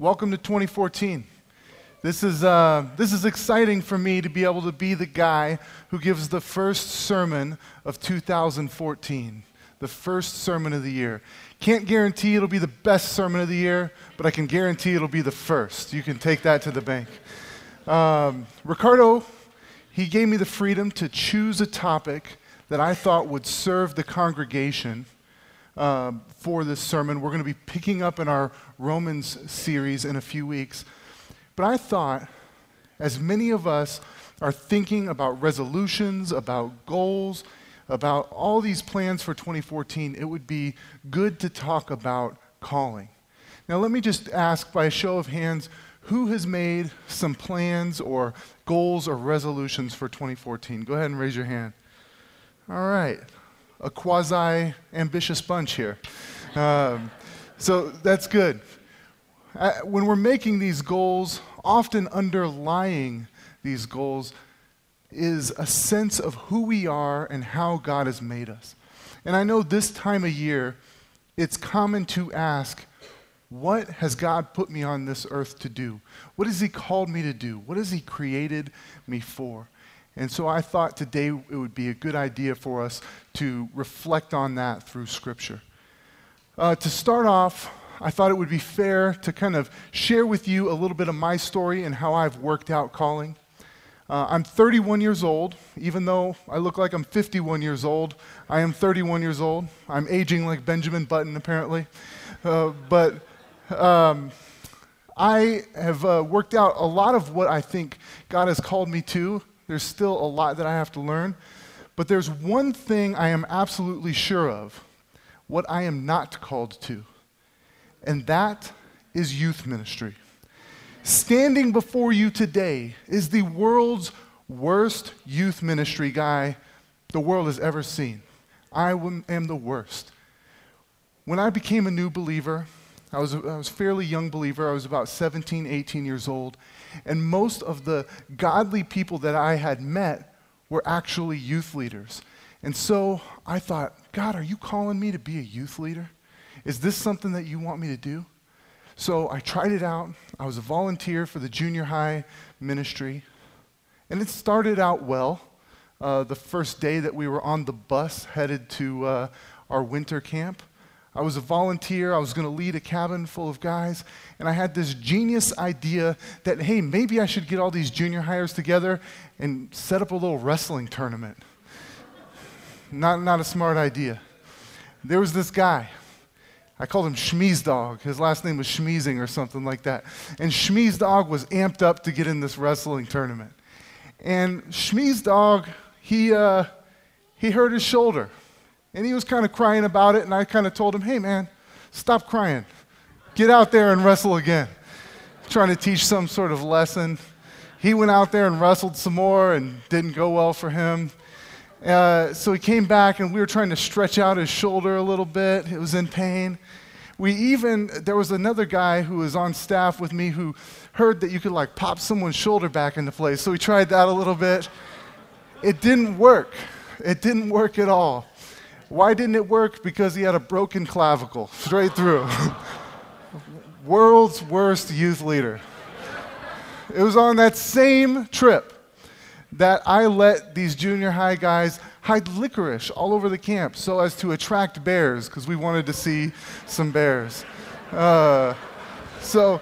Welcome to 2014. This is, uh, this is exciting for me to be able to be the guy who gives the first sermon of 2014, the first sermon of the year. Can't guarantee it'll be the best sermon of the year, but I can guarantee it'll be the first. You can take that to the bank. Um, Ricardo, he gave me the freedom to choose a topic that I thought would serve the congregation uh, for this sermon. We're going to be picking up in our Romans series in a few weeks. But I thought, as many of us are thinking about resolutions, about goals, about all these plans for 2014, it would be good to talk about calling. Now, let me just ask by a show of hands who has made some plans or goals or resolutions for 2014? Go ahead and raise your hand. All right a quasi ambitious bunch here. Um, so that's good. Uh, when we're making these goals, often underlying these goals is a sense of who we are and how God has made us. And I know this time of year, it's common to ask, what has God put me on this earth to do? What has He called me to do? What has He created me for? And so I thought today it would be a good idea for us to reflect on that through Scripture. Uh, to start off, I thought it would be fair to kind of share with you a little bit of my story and how I've worked out calling. Uh, I'm 31 years old. Even though I look like I'm 51 years old, I am 31 years old. I'm aging like Benjamin Button, apparently. Uh, but um, I have uh, worked out a lot of what I think God has called me to there's still a lot that I have to learn. But there's one thing I am absolutely sure of what I am not called to, and that is youth ministry. Standing before you today is the world's worst youth ministry guy the world has ever seen. I am the worst. When I became a new believer, I was, a, I was a fairly young believer. I was about 17, 18 years old. And most of the godly people that I had met were actually youth leaders. And so I thought, God, are you calling me to be a youth leader? Is this something that you want me to do? So I tried it out. I was a volunteer for the junior high ministry. And it started out well. Uh, the first day that we were on the bus headed to uh, our winter camp, I was a volunteer. I was going to lead a cabin full of guys. And I had this genius idea that, hey, maybe I should get all these junior hires together and set up a little wrestling tournament. not, not a smart idea. There was this guy. I called him Schmeez Dog. His last name was Schmeezing or something like that. And Schmeez Dog was amped up to get in this wrestling tournament. And Schmeez Dog, he, uh, he hurt his shoulder. And he was kind of crying about it, and I kind of told him, hey, man, stop crying. Get out there and wrestle again. Trying to teach some sort of lesson. He went out there and wrestled some more and didn't go well for him. Uh, so he came back, and we were trying to stretch out his shoulder a little bit. It was in pain. We even, there was another guy who was on staff with me who heard that you could like pop someone's shoulder back into place. So we tried that a little bit. It didn't work. It didn't work at all. Why didn't it work? Because he had a broken clavicle straight through. World's worst youth leader. It was on that same trip that I let these junior high guys hide licorice all over the camp so as to attract bears because we wanted to see some bears. Uh, so,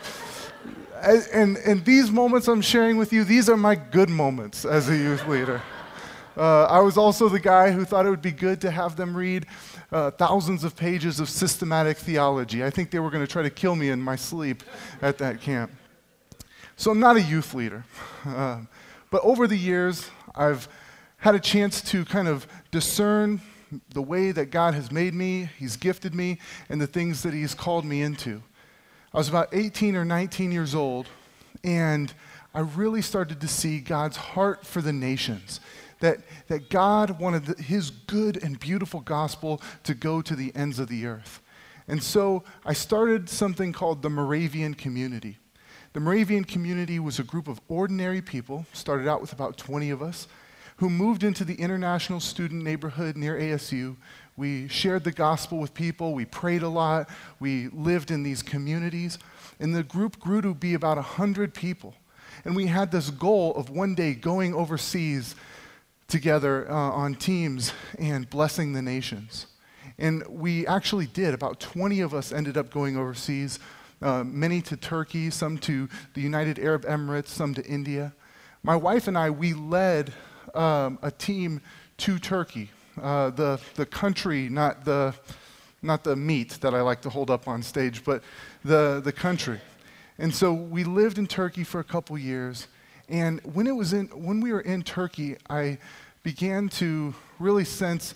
and, and these moments I'm sharing with you, these are my good moments as a youth leader. Uh, I was also the guy who thought it would be good to have them read uh, thousands of pages of systematic theology. I think they were going to try to kill me in my sleep at that camp. So I'm not a youth leader. Uh, but over the years, I've had a chance to kind of discern the way that God has made me, He's gifted me, and the things that He's called me into. I was about 18 or 19 years old, and I really started to see God's heart for the nations that, that God wanted the, his good and beautiful gospel to go to the ends of the earth. And so I started something called the Moravian Community. The Moravian Community was a group of ordinary people, started out with about 20 of us, who moved into the international student neighborhood near ASU. We shared the gospel with people. We prayed a lot. We lived in these communities. And the group grew to be about 100 people. And we had this goal of one day going overseas together uh, on teams and blessing the nations. And we actually did. About 20 of us ended up going overseas, uh, many to Turkey, some to the United Arab Emirates, some to India. My wife and I, we led um, a team to Turkey, uh, the, the country, not the, not the meat that I like to hold up on stage, but the, the country. And so we lived in Turkey for a couple years. And when, it was in, when we were in Turkey, I began to really sense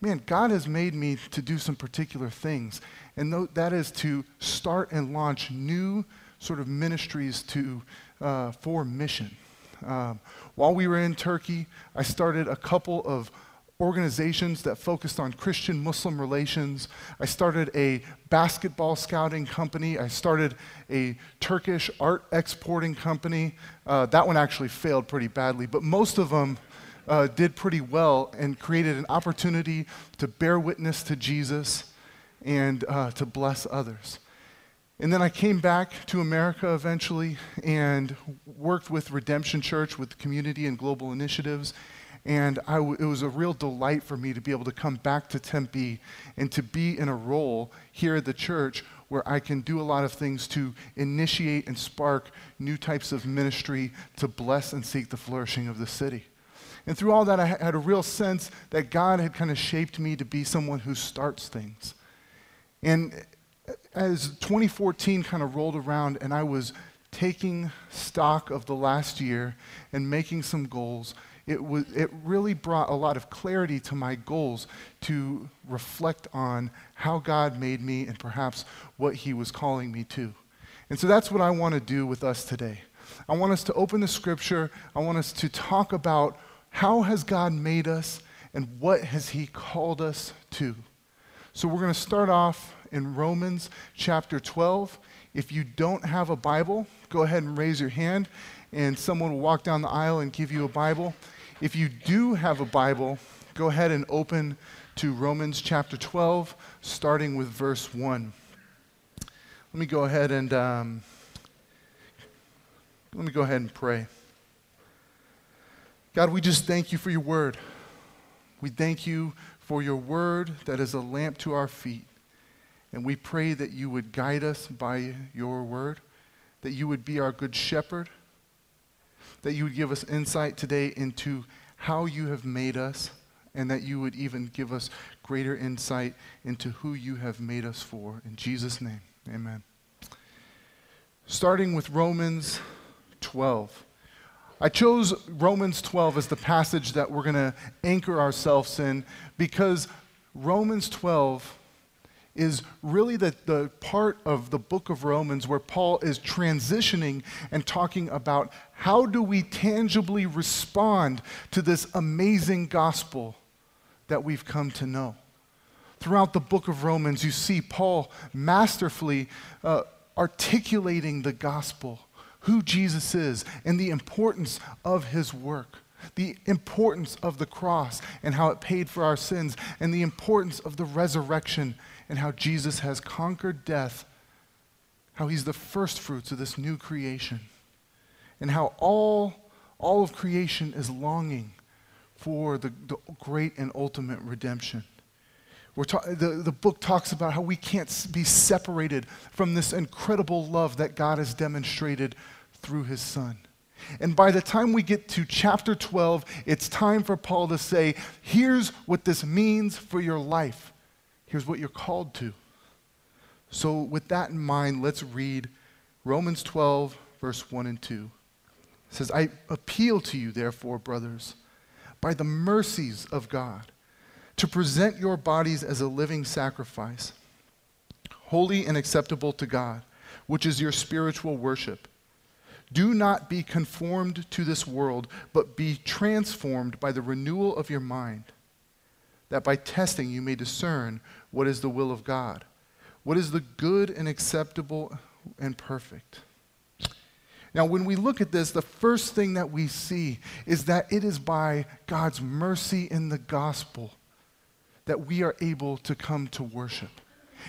man, God has made me to do some particular things. And that is to start and launch new sort of ministries to, uh, for mission. Um, while we were in Turkey, I started a couple of organizations that focused on Christian Muslim relations. I started a basketball scouting company. I started a Turkish art exporting company. Uh, that one actually failed pretty badly, but most of them uh, did pretty well and created an opportunity to bear witness to Jesus and uh, to bless others. And then I came back to America eventually and worked with Redemption Church with community and global initiatives. And it was a real delight for me to be able to come back to Tempe and to be in a role here at the church where I can do a lot of things to initiate and spark new types of ministry to bless and seek the flourishing of the city. And through all that, I had a real sense that God had kind of shaped me to be someone who starts things. And uh, as 2014 kind of rolled around and I was taking stock of the last year and making some goals, it, was, it really brought a lot of clarity to my goals to reflect on how God made me and perhaps what He was calling me to. And so that's what I want to do with us today. I want us to open the scripture. I want us to talk about how has God made us and what has He called us to. So we're going to start off in Romans chapter 12. If you don't have a Bible, go ahead and raise your hand, and someone will walk down the aisle and give you a Bible. If you do have a Bible, go ahead and open to Romans chapter 12, starting with verse 1. Let me go ahead and um, let me go ahead and pray. God, we just thank you for your word. We thank you for your word that is a lamp to our feet and we pray that you would guide us by your word, that you would be our good shepherd, that you would give us insight today into how you have made us, and that you would even give us greater insight into who you have made us for. In Jesus' name, amen. Starting with Romans 12. I chose Romans 12 as the passage that we're going to anchor ourselves in because Romans 12 is really the, the part of the book of Romans where Paul is transitioning and talking about how do we tangibly respond to this amazing gospel that we've come to know. Throughout the book of Romans, you see Paul masterfully uh, articulating the gospel, who Jesus is, and the importance of his work the importance of the cross and how it paid for our sins, and the importance of the resurrection and how Jesus has conquered death, how he's the first fruits of this new creation, and how all, all of creation is longing for the, the great and ultimate redemption. Ta- the, the book talks about how we can't be separated from this incredible love that God has demonstrated through his Son. And by the time we get to chapter 12, it's time for Paul to say, here's what this means for your life. Here's what you're called to. So, with that in mind, let's read Romans 12, verse 1 and 2. It says, I appeal to you, therefore, brothers, by the mercies of God, to present your bodies as a living sacrifice, holy and acceptable to God, which is your spiritual worship. Do not be conformed to this world, but be transformed by the renewal of your mind, that by testing you may discern what is the will of God, what is the good and acceptable and perfect. Now, when we look at this, the first thing that we see is that it is by God's mercy in the gospel that we are able to come to worship.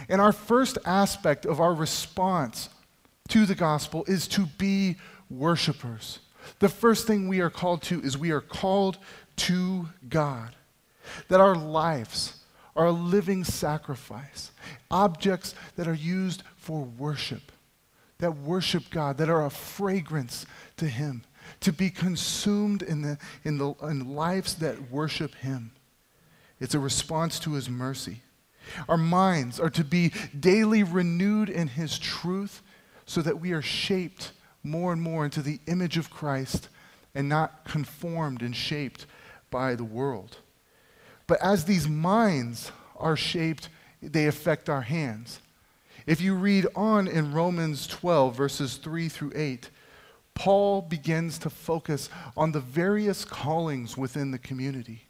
And our first aspect of our response to the gospel is to be worshipers. The first thing we are called to is we are called to God. That our lives are a living sacrifice, objects that are used for worship, that worship God, that are a fragrance to Him, to be consumed in, the, in, the, in lives that worship Him. It's a response to His mercy. Our minds are to be daily renewed in His truth so that we are shaped more and more into the image of Christ and not conformed and shaped by the world. But as these minds are shaped, they affect our hands. If you read on in Romans 12, verses 3 through 8, Paul begins to focus on the various callings within the community.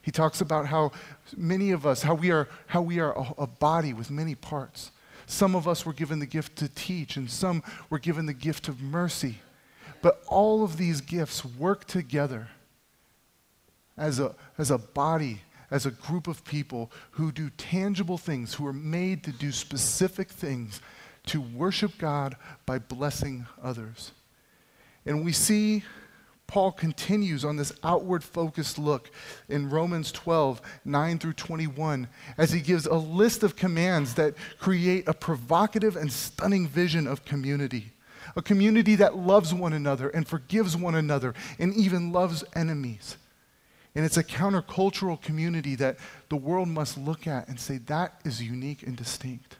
He talks about how many of us, how we are, how we are a, a body with many parts. Some of us were given the gift to teach, and some were given the gift of mercy. But all of these gifts work together as a, as a body, as a group of people who do tangible things, who are made to do specific things to worship God by blessing others. And we see Paul continues on this outward focused look in Romans 12, 9 through 21, as he gives a list of commands that create a provocative and stunning vision of community. A community that loves one another and forgives one another and even loves enemies. And it's a countercultural community that the world must look at and say, that is unique and distinct.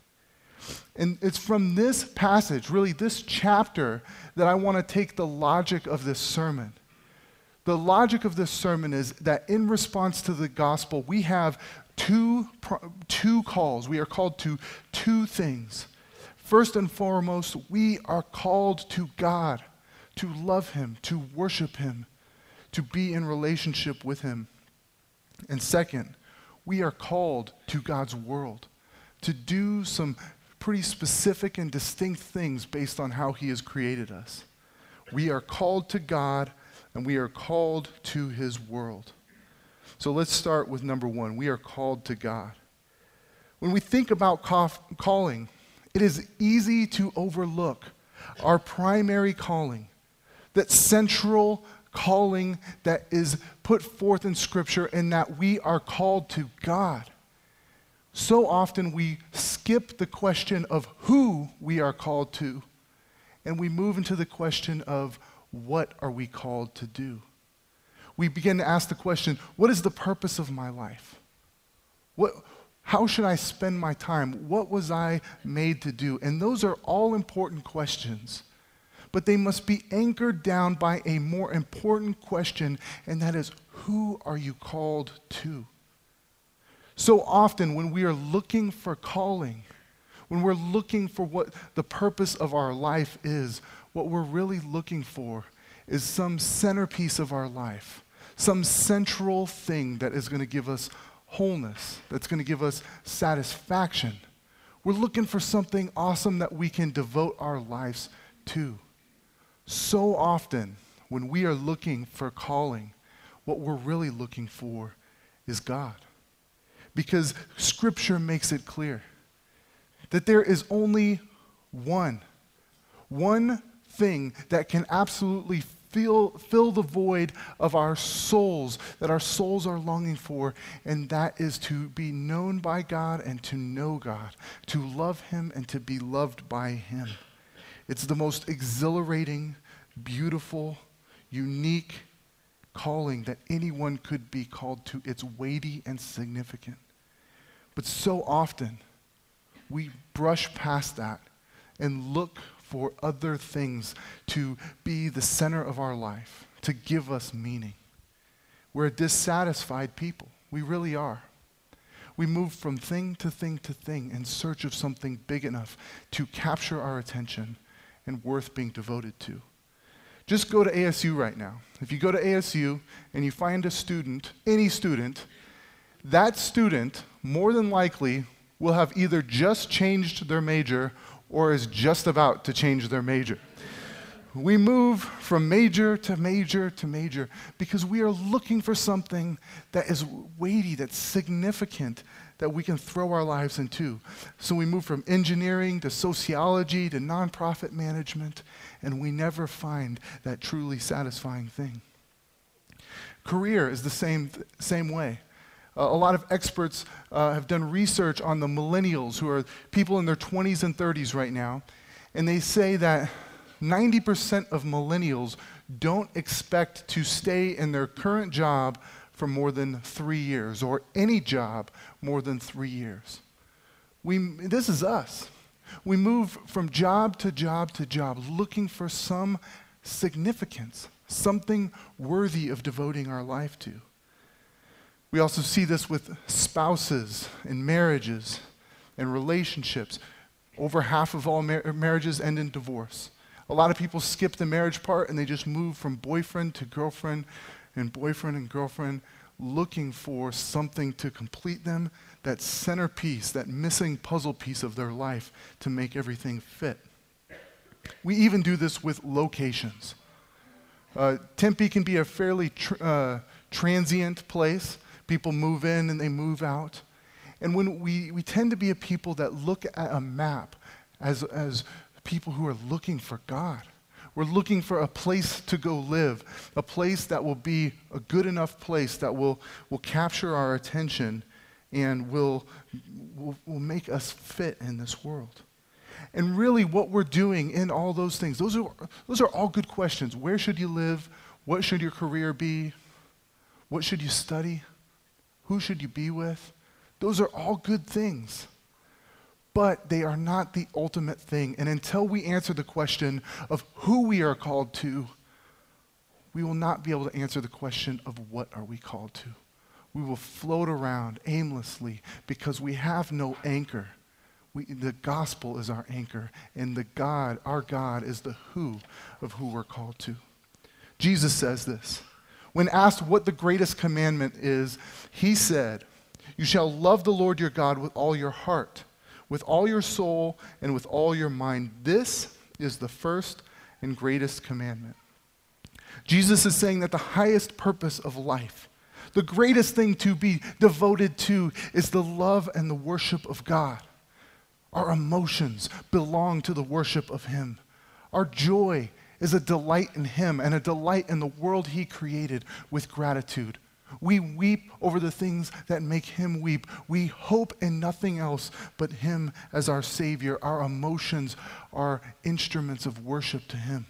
And it's from this passage, really this chapter, that I want to take the logic of this sermon. The logic of this sermon is that in response to the gospel, we have two, two calls. We are called to two things. First and foremost, we are called to God, to love Him, to worship Him, to be in relationship with Him. And second, we are called to God's world, to do some pretty specific and distinct things based on how He has created us. We are called to God and we are called to His world. So let's start with number one. We are called to God. When we think about calling, it is easy to overlook our primary calling, that central calling that is put forth in Scripture, and that we are called to God. So often we skip the question of who we are called to, and we move into the question of what are we called to do. We begin to ask the question what is the purpose of my life? What, how should I spend my time? What was I made to do? And those are all important questions. But they must be anchored down by a more important question, and that is who are you called to? So often, when we are looking for calling, when we're looking for what the purpose of our life is, what we're really looking for is some centerpiece of our life, some central thing that is going to give us wholeness, that's going to give us satisfaction. We're looking for something awesome that we can devote our lives to. So often, when we are looking for calling, what we're really looking for is God because Scripture makes it clear that there is only one, one thing that can absolutely fill, fill the void of our souls, that our souls are longing for, and that is to be known by God and to know God, to love Him and to be loved by Him. It's the most exhilarating, beautiful, unique calling that anyone could be called to. It's weighty and significant. But so often, we brush past that and look for other things to be the center of our life, to give us meaning. We're a dissatisfied people. We really are. We move from thing to thing to thing in search of something big enough to capture our attention and worth being devoted to. Just go to ASU right now. If you go to ASU and you find a student, any student, that student more than likely will have either just changed their major or is just about to change their major. We move from major to major to major because we are looking for something that is weighty, that's significant, that we can throw our lives into. So we move from engineering to sociology to nonprofit management, and we never find that truly satisfying thing. Career is the same, same way. Uh, a lot of experts uh, have done research on the millennials, who are people in their 20s and 30s right now, and they say that 90% of millennials don't expect to stay in their current job for more than three years, or any job more than three years. We, this is us. We move from job to job to job looking for some significance, something worthy of devoting our life to. We also see this with spouses and marriages and relationships. Over half of all mar- marriages end in divorce. A lot of people skip the marriage part and they just move from boyfriend to girlfriend and boyfriend and girlfriend looking for something to complete them, that centerpiece, that missing puzzle piece of their life to make everything fit. We even do this with locations. Uh, Tempe can be a fairly tr- uh, transient place. People move in and they move out. And when we, we tend to be a people that look at a map as, as people who are looking for God. We're looking for a place to go live, a place that will be a good enough place that will, will capture our attention and will, will, will make us fit in this world. And really, what we're doing in all those things, those are, those are all good questions. Where should you live? What should your career be? What should you study? Who should you be with? Those are all good things but they are not the ultimate thing. And until we answer the question of who we are called to, we will not be able to answer the question of what are we called to. We will float around aimlessly because we have no anchor. We, the gospel is our anchor, and the God, our God, is the who of who we're called to. Jesus says this. When asked what the greatest commandment is, he said, You shall love the Lord your God with all your heart with all your soul and with all your mind. This is the first and greatest commandment. Jesus is saying that the highest purpose of life, the greatest thing to be devoted to, is the love and the worship of God. Our emotions belong to the worship of Him. Our joy is a delight in Him and a delight in the world He created with gratitude. We weep over the things that make him weep. We hope in nothing else but him as our Savior. Our emotions are instruments of worship to him.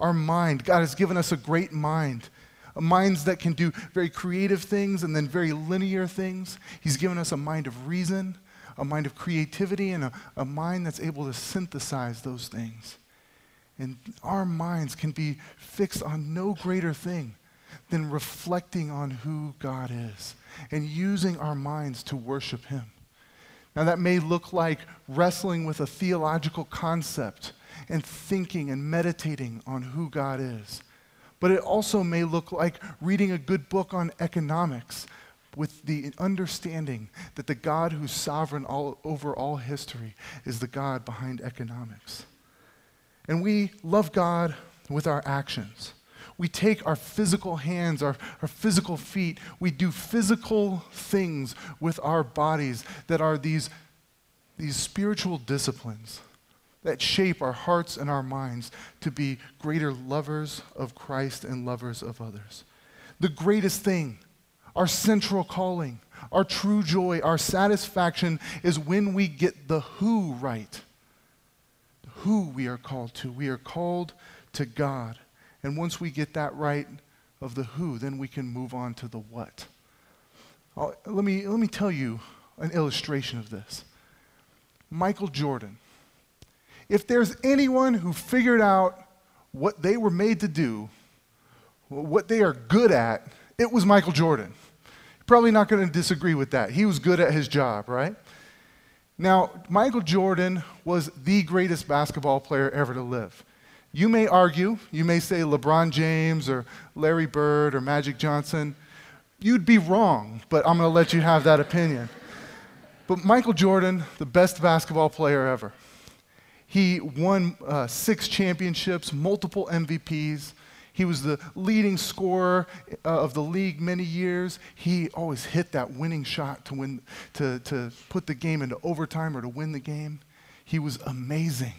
Our mind, God has given us a great mind, a minds that can do very creative things and then very linear things. He's given us a mind of reason, a mind of creativity, and a, a mind that's able to synthesize those things. And our minds can be fixed on no greater thing than reflecting on who God is and using our minds to worship Him. Now, that may look like wrestling with a theological concept and thinking and meditating on who God is. But it also may look like reading a good book on economics with the understanding that the God who's sovereign all, over all history is the God behind economics. And we love God with our actions. We take our physical hands, our, our physical feet, we do physical things with our bodies that are these, these spiritual disciplines that shape our hearts and our minds to be greater lovers of Christ and lovers of others. The greatest thing, our central calling, our true joy, our satisfaction is when we get the who right. Who we are called to. We are called to God. And once we get that right of the who, then we can move on to the what. Let, me, let me tell you an illustration of this. Michael Jordan. If there's anyone who figured out what they were made to do, what they are good at, it was Michael Jordan. Probably not going to disagree with that. He was good at his job, right? Now, Michael Jordan was the greatest basketball player ever to live. You may argue, you may say LeBron James or Larry Bird or Magic Johnson. You'd be wrong, but I'm going to let you have that opinion. But Michael Jordan, the best basketball player ever, He won uh, six championships, multiple MVPs. He was the leading scorer uh, of the league many years. He always hit that winning shot to, win, to, to put the game into overtime or to win the game. He was amazing.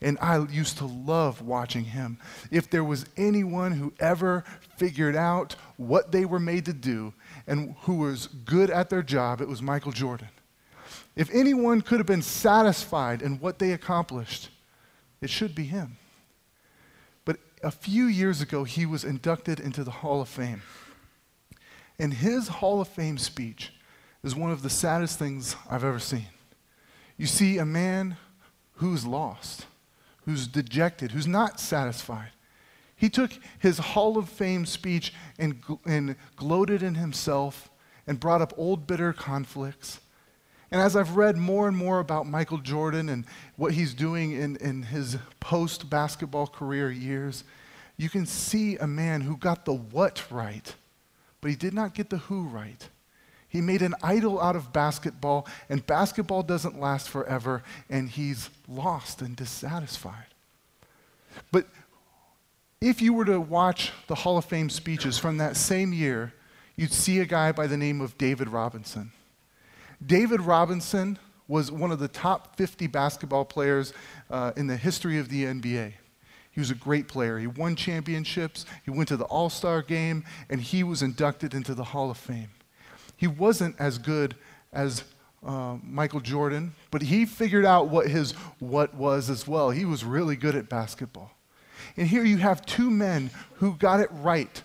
And I used to love watching him. If there was anyone who ever figured out what they were made to do and who was good at their job, it was Michael Jordan. If anyone could have been satisfied in what they accomplished, it should be him But a few years ago, he was inducted into the Hall of Fame. And his Hall of Fame speech is one of the saddest things I've ever seen. You see a man who's lost, who's dejected, who's not satisfied. He took his Hall of Fame speech and, and gloated in himself and brought up old bitter conflicts. And as I've read more and more about Michael Jordan and what he's doing in, in his post basketball career years, you can see a man who got the what right, but he did not get the who right. He made an idol out of basketball, and basketball doesn't last forever, and he's lost and dissatisfied. But if you were to watch the Hall of Fame speeches from that same year, you'd see a guy by the name of David Robinson. David Robinson was one of the top 50 basketball players uh, in the history of the NBA. He was a great player. He won championships, he went to the All Star game, and he was inducted into the Hall of Fame. He wasn't as good as uh, Michael Jordan, but he figured out what his what was as well. He was really good at basketball. And here you have two men who got it right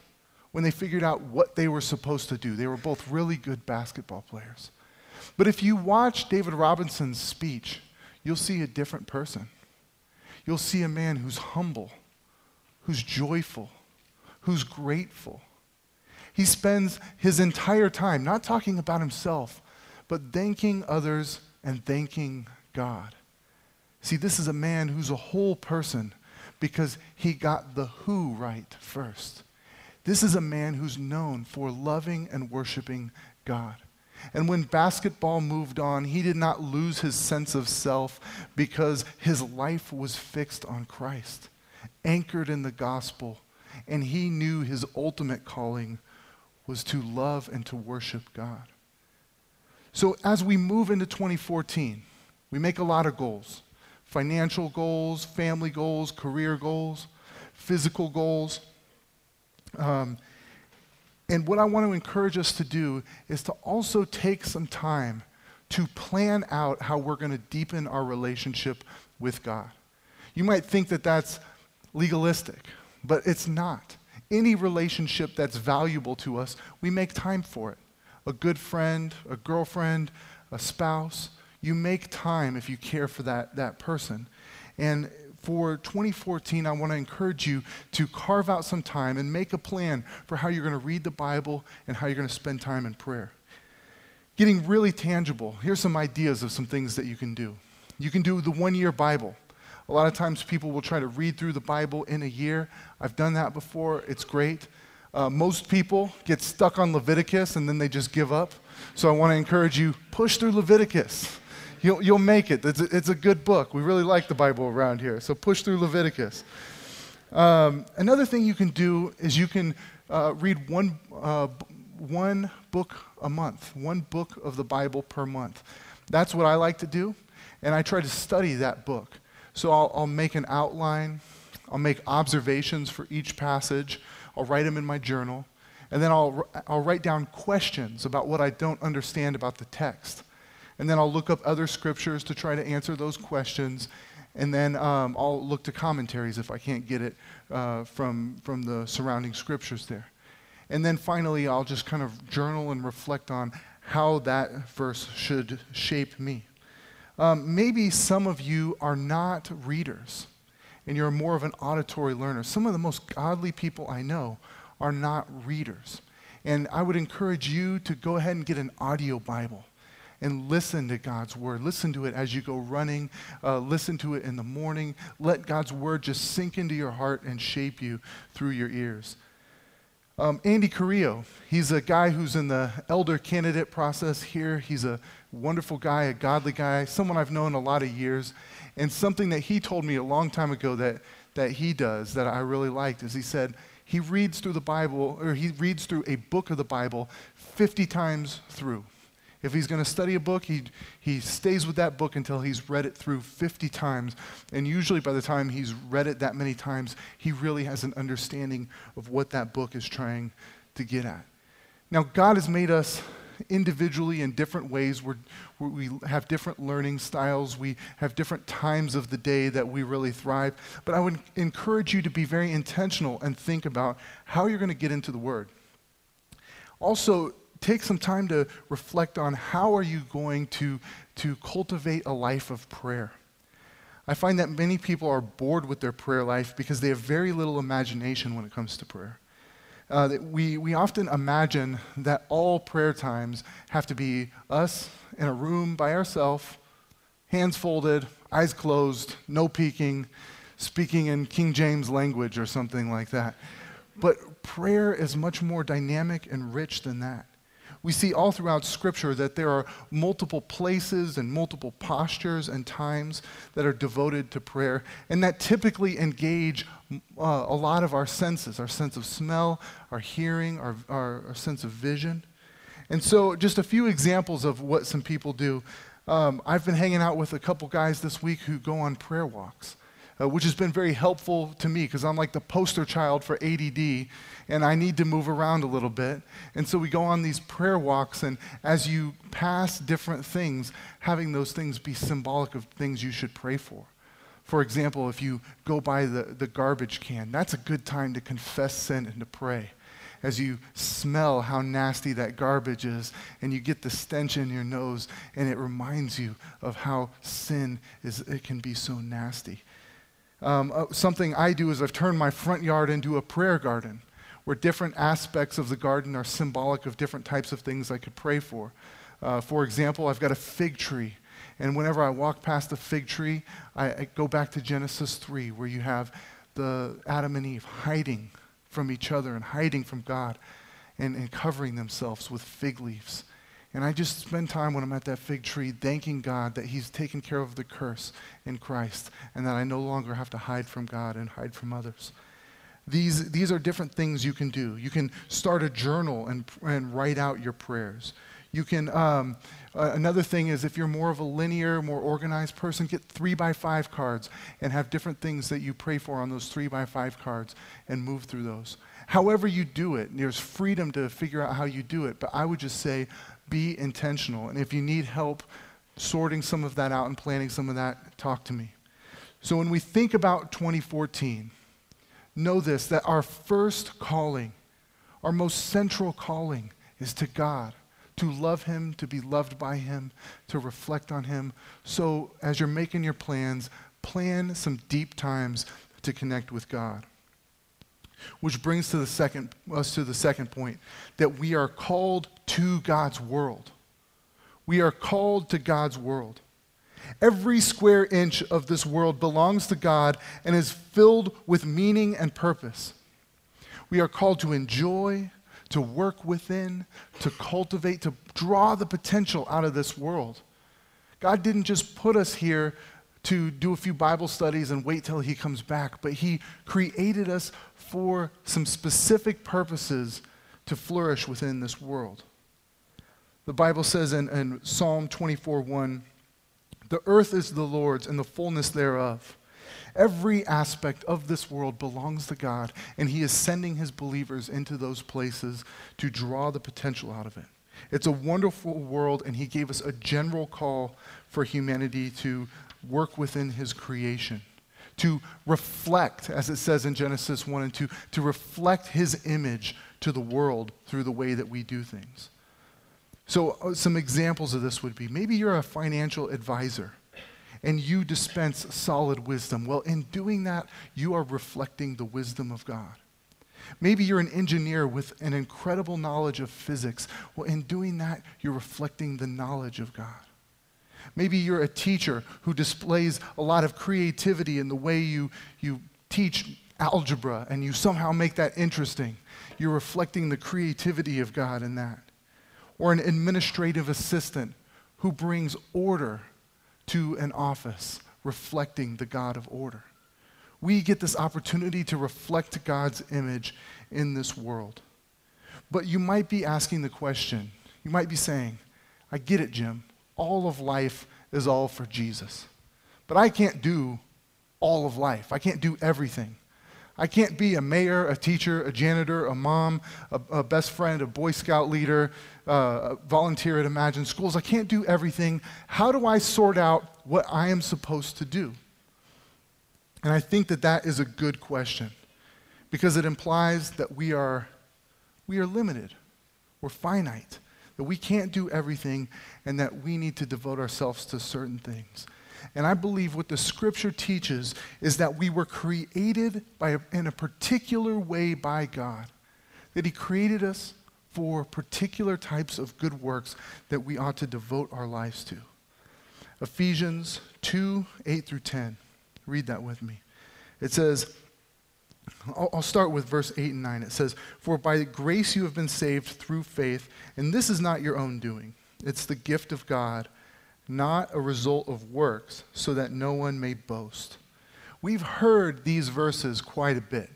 when they figured out what they were supposed to do. They were both really good basketball players. But if you watch David Robinson's speech, you'll see a different person. You'll see a man who's humble, who's joyful, who's grateful. He spends his entire time not talking about himself, but thanking others and thanking God. See, this is a man who's a whole person because he got the who right first. This is a man who's known for loving and worshiping God. And when basketball moved on, he did not lose his sense of self because his life was fixed on Christ, anchored in the gospel, and he knew his ultimate calling was to love and to worship God. So as we move into 2014, we make a lot of goals financial goals, family goals, career goals, physical goals. Um, and what I want to encourage us to do is to also take some time to plan out how we're going to deepen our relationship with God. You might think that that's legalistic, but it's not. Any relationship that's valuable to us, we make time for it. A good friend, a girlfriend, a spouse, you make time if you care for that, that person. And for 2014, I want to encourage you to carve out some time and make a plan for how you're going to read the Bible and how you're going to spend time in prayer. Getting really tangible, here's some ideas of some things that you can do. You can do the one year Bible. A lot of times people will try to read through the Bible in a year. I've done that before, it's great. Uh, most people get stuck on Leviticus and then they just give up. So I want to encourage you push through Leviticus. You'll, you'll make it. It's a, it's a good book. We really like the Bible around here. So push through Leviticus. Um, another thing you can do is you can uh, read one, uh, one book a month, one book of the Bible per month. That's what I like to do, and I try to study that book. So I'll, I'll make an outline, I'll make observations for each passage, I'll write them in my journal, and then I'll, I'll write down questions about what I don't understand about the text and then I'll look up other scriptures to try to answer those questions. And then um, I'll look to commentaries if I can't get it uh, from, from the surrounding scriptures there. And then finally, I'll just kind of journal and reflect on how that verse should shape me. Um, maybe some of you are not readers and you're more of an auditory learner. Some of the most godly people I know are not readers. And I would encourage you to go ahead and get an audio Bible and listen to God's word. Listen to it as you go running. Uh, listen to it in the morning. Let God's word just sink into your heart and shape you through your ears. Um, Andy Carrillo, he's a guy who's in the elder candidate process here. He's a wonderful guy, a godly guy, someone I've known a lot of years. And something that he told me a long time ago that, that he does that I really liked is he said he reads through the Bible, or he reads through a book of the Bible 50 times through. If he's going to study a book, he, he stays with that book until he's read it through 50 times. And usually, by the time he's read it that many times, he really has an understanding of what that book is trying to get at. Now, God has made us individually in different ways. We're, we have different learning styles. We have different times of the day that we really thrive. But I would encourage you to be very intentional and think about how you're going to get into the Word. Also, take some time to reflect on how are you going to, to cultivate a life of prayer. I find that many people are bored with their prayer life because they have very little imagination when it comes to prayer. Uh, we, we often imagine that all prayer times have to be us in a room by ourselves, hands folded, eyes closed, no peeking, speaking in King James language or something like that. But prayer is much more dynamic and rich than that. We see all throughout Scripture that there are multiple places and multiple postures and times that are devoted to prayer, and that typically engage uh, a lot of our senses our sense of smell, our hearing, our, our, our, sense of vision. And so, just a few examples of what some people do. Um, I've been hanging out with a couple guys this week who go on prayer walks uh, which has been very helpful to me because I'm like the poster child for ADD and I need to move around a little bit. And so we go on these prayer walks, and as you pass different things, having those things be symbolic of things you should pray for. For example, if you go by the, the garbage can, that's a good time to confess sin and to pray. As you smell how nasty that garbage is, and you get the stench in your nose, and it reminds you of how sin is, it can be so nasty. Um, uh, something I do is I've turned my front yard into a prayer garden where different aspects of the garden are symbolic of different types of things I could pray for. Uh, for example, I've got a fig tree. And whenever I walk past a fig tree, I, I go back to Genesis 3, where you have the Adam and Eve hiding from each other and hiding from God and, and covering themselves with fig leaves. And I just spend time when I'm at that fig tree thanking God that He's taken care of the curse in Christ and that I no longer have to hide from God and hide from others. These, these are different things you can do. You can start a journal and, and write out your prayers. You can, um, uh, another thing is if you're more of a linear, more organized person, get three by five cards and have different things that you pray for on those three by five cards and move through those. However, you do it, there's freedom to figure out how you do it, but I would just say be intentional. And if you need help sorting some of that out and planning some of that, talk to me. So when we think about 2014, know this that our first calling, our most central calling, is to God, to love Him, to be loved by Him, to reflect on Him. So as you're making your plans, plan some deep times to connect with God. Which brings to the second, us to the second point that we are called to God's world. We are called to God's world. Every square inch of this world belongs to God and is filled with meaning and purpose. We are called to enjoy, to work within, to cultivate, to draw the potential out of this world. God didn't just put us here to do a few Bible studies and wait till He comes back, but He created us for some specific purposes to flourish within this world. The Bible says in, in Psalm 24 1, the earth is the Lord's and the fullness thereof. Every aspect of this world belongs to God, and He is sending His believers into those places to draw the potential out of it. It's a wonderful world, and He gave us a general call for humanity to work within His creation, to reflect, as it says in Genesis 1 and 2, to reflect His image to the world through the way that we do things. So, uh, some examples of this would be maybe you're a financial advisor and you dispense solid wisdom. Well, in doing that, you are reflecting the wisdom of God. Maybe you're an engineer with an incredible knowledge of physics. Well, in doing that, you're reflecting the knowledge of God. Maybe you're a teacher who displays a lot of creativity in the way you, you teach algebra and you somehow make that interesting. You're reflecting the creativity of God in that. Or an administrative assistant who brings order to an office, reflecting the God of order. We get this opportunity to reflect God's image in this world. But you might be asking the question, you might be saying, I get it, Jim. All of life is all for Jesus. But I can't do all of life. I can't do everything. I can't be a mayor, a teacher, a janitor, a mom, a, a best friend, a Boy Scout leader, uh, a volunteer at Imagine Schools. I can't do everything. How do I sort out what I am supposed to do? And I think that that is a good question because it implies that we are, we are limited, we're finite, that we can't do everything, and that we need to devote ourselves to certain things. And I believe what the scripture teaches is that we were created by, in a particular way by God, that He created us for particular types of good works that we ought to devote our lives to. Ephesians 2 8 through 10. Read that with me. It says, I'll start with verse 8 and 9. It says, For by grace you have been saved through faith, and this is not your own doing. It's the gift of God not a result of works, so that no one may boast. We've heard these verses quite a bit.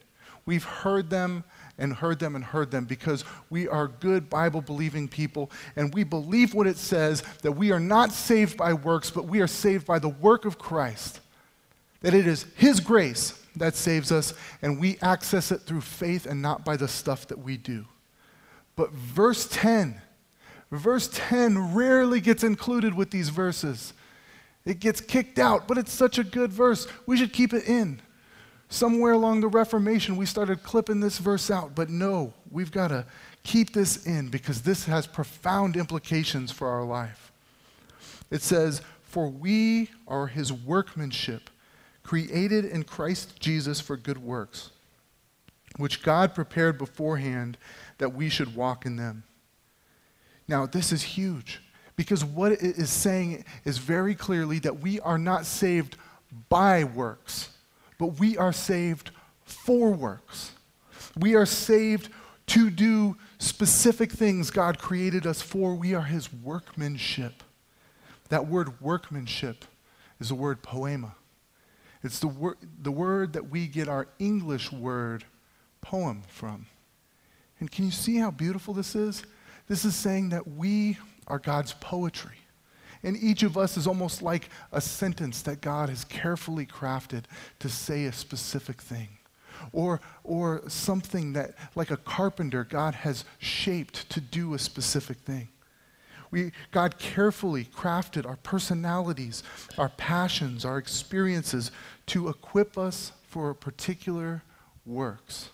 We've heard them and heard them and heard them because we are good Bible believing people and we believe what it says that we are not saved by works, but we are saved by the work of Christ. That it is His grace that saves us and we access it through faith and not by the stuff that we do. But verse 10 Verse 10 rarely gets included with these verses. It gets kicked out, but it's such a good verse. We should keep it in. Somewhere along the Reformation, we started clipping this verse out, but no, we've got to keep this in because this has profound implications for our life. It says, For we are his workmanship, created in Christ Jesus for good works, which God prepared beforehand that we should walk in them. Now, this is huge because what it is saying is very clearly that we are not saved by works, but we are saved for works. We are saved to do specific things God created us for. We are His workmanship. That word workmanship is the word poema. It's the, wor- the word that we get our English word poem from. And can you see how beautiful this is? This is saying that we are God's poetry. And each of us is almost like a sentence that God has carefully crafted to say a specific thing. Or, or something that, like a carpenter, God has shaped to do a specific thing. We, God carefully crafted our personalities, our passions, our experiences to equip us for particular works.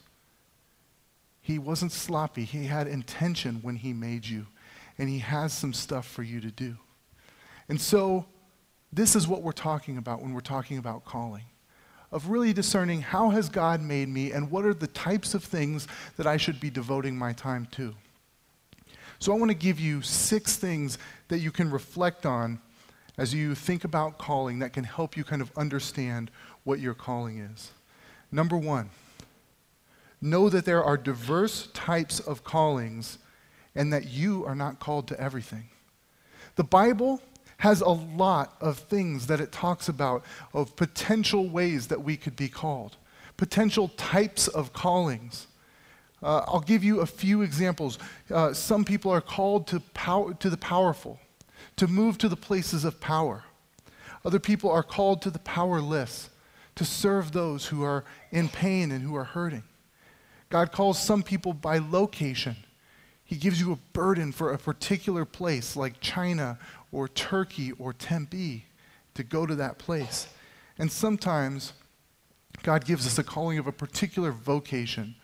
He wasn't sloppy. He had intention when he made you, and he has some stuff for you to do. And so, this is what we're talking about when we're talking about calling of really discerning how has God made me and what are the types of things that I should be devoting my time to. So I want to give you six things that you can reflect on as you think about calling that can help you kind of understand what your calling is. Number 1, know that there are diverse types of callings and that you are not called to everything. The Bible has a lot of things that it talks about of potential ways that we could be called, potential types of callings. Uh, I'll give you a few examples. Uh, some people are called to, power, to the powerful, to move to the places of power. Other people are called to the powerless, to serve those who are in pain and who are hurting. God calls some people by location. He gives you a burden for a particular place like China or Turkey or Tempe to go to that place. And sometimes God gives us a calling of a particular vocation,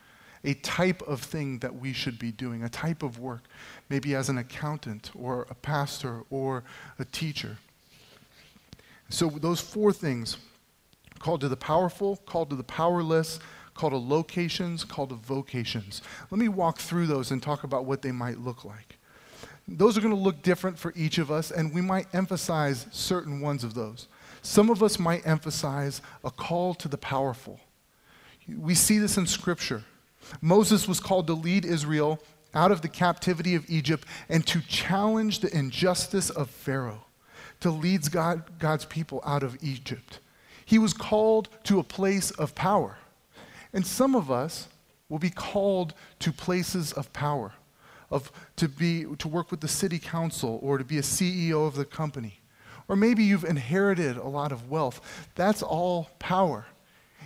a type of thing that we should be doing, a type of work, maybe as an accountant or a pastor or a teacher. So, those four things called to the powerful, called to the powerless, called to locations, called to vocations. Let me walk through those and talk about what they might look like. Those are going to look different for each of us, and we might emphasize certain ones of those. Some of us might emphasize a call to the powerful. We see this in Scripture. Moses was called to lead Israel out of the captivity of Egypt and to challenge the injustice of Pharaoh, to lead God, God's people out of Egypt. He was called to a place of power. And some of us will be called to places of power, of to be to work with the city council or to be a CEO of the company. Or maybe you've inherited a lot of wealth. That's all power.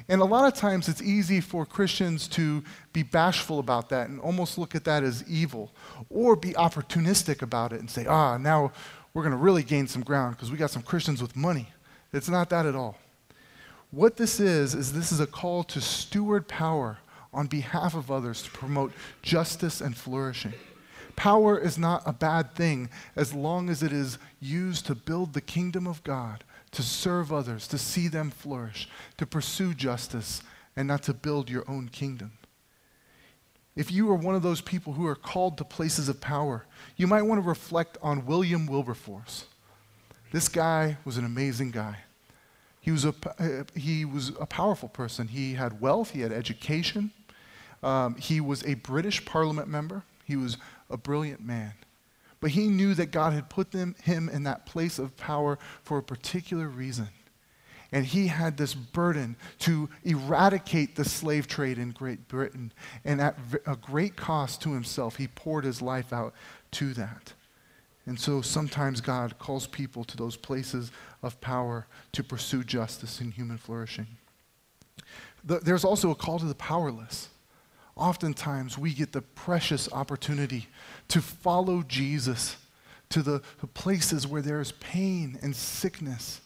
And a lot of times it's easy for Christians to be bashful about that and almost look at that as evil, or be opportunistic about it and say, ah, now we're going to really gain some ground because we got some Christians with money. It's not that at all. What this is, is this is a call to steward power on behalf of others to promote justice and flourishing. Power is not a bad thing as long as it is used to build the kingdom of God to serve others, to see them flourish, to pursue justice, and not to build your own kingdom. If you are one of those people who are called to places of power, you might want to reflect on William Wilberforce. This guy was an amazing guy. He was a, he was a powerful person. He had wealth, he had education. Um, he was a British parliament member. He was a brilliant man. But he knew that God had put them, him in that place of power for a particular reason. And he had this burden to eradicate the slave trade in Great Britain. And at a great cost to himself, he poured his life out to that. And so sometimes God calls people to those places of power to pursue justice and human flourishing. There's also a call to the powerless oftentimes we get the precious opportunity to follow Jesus to the places where there is pain and sickness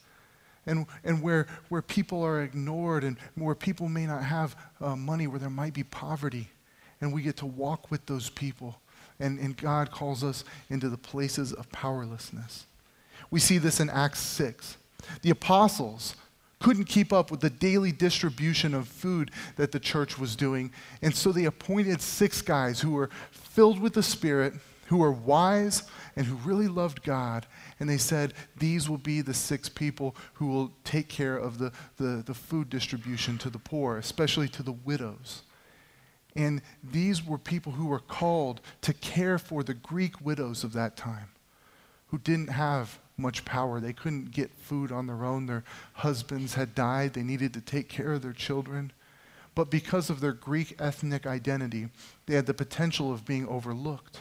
and, and where, where people are ignored and where people may not have uh, money, where there might be poverty. And we get to walk with those people. And, and God calls us into the places of powerlessness. We see this in Acts 6. The apostles couldn't keep up with the daily distribution of food that the church was doing. And so they appointed six guys who were filled with the Spirit, who were wise, and who really loved God. And they said, These will be the six people who will take care of the, the, the food distribution to the poor, especially to the widows. And these were people who were called to care for the Greek widows of that time who didn't have much power. They couldn't get food on their own. Their husbands had died. They needed to take care of their children. But because of their Greek ethnic identity, they had the potential of being overlooked.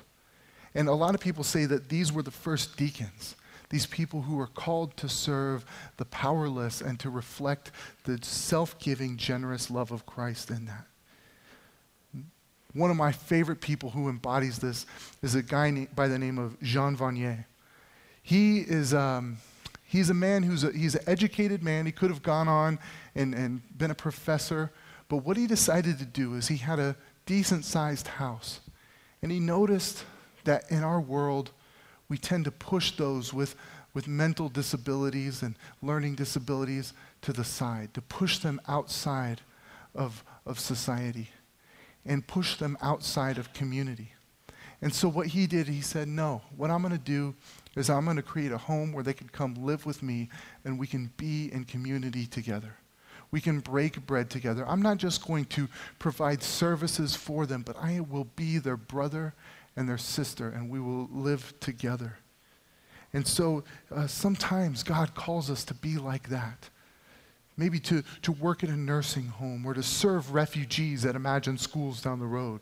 And a lot of people say that these were the first deacons, these people who were called to serve the powerless and to reflect the self giving, generous love of Christ in that. One of my favorite people who embodies this is a guy by the name of Jean Vanier. He is um, he's a man who's a, he's an educated man. He could have gone on and, and been a professor, but what he decided to do is he had a decent sized house. And he noticed that in our world, we tend to push those with, with mental disabilities and learning disabilities to the side, to push them outside of, of society and push them outside of community. And so what he did, he said, no, what I'm going to do is I'm going to create a home where they can come live with me and we can be in community together. We can break bread together. I'm not just going to provide services for them, but I will be their brother and their sister, and we will live together. And so uh, sometimes God calls us to be like that. Maybe to, to work in a nursing home or to serve refugees at Imagine Schools down the road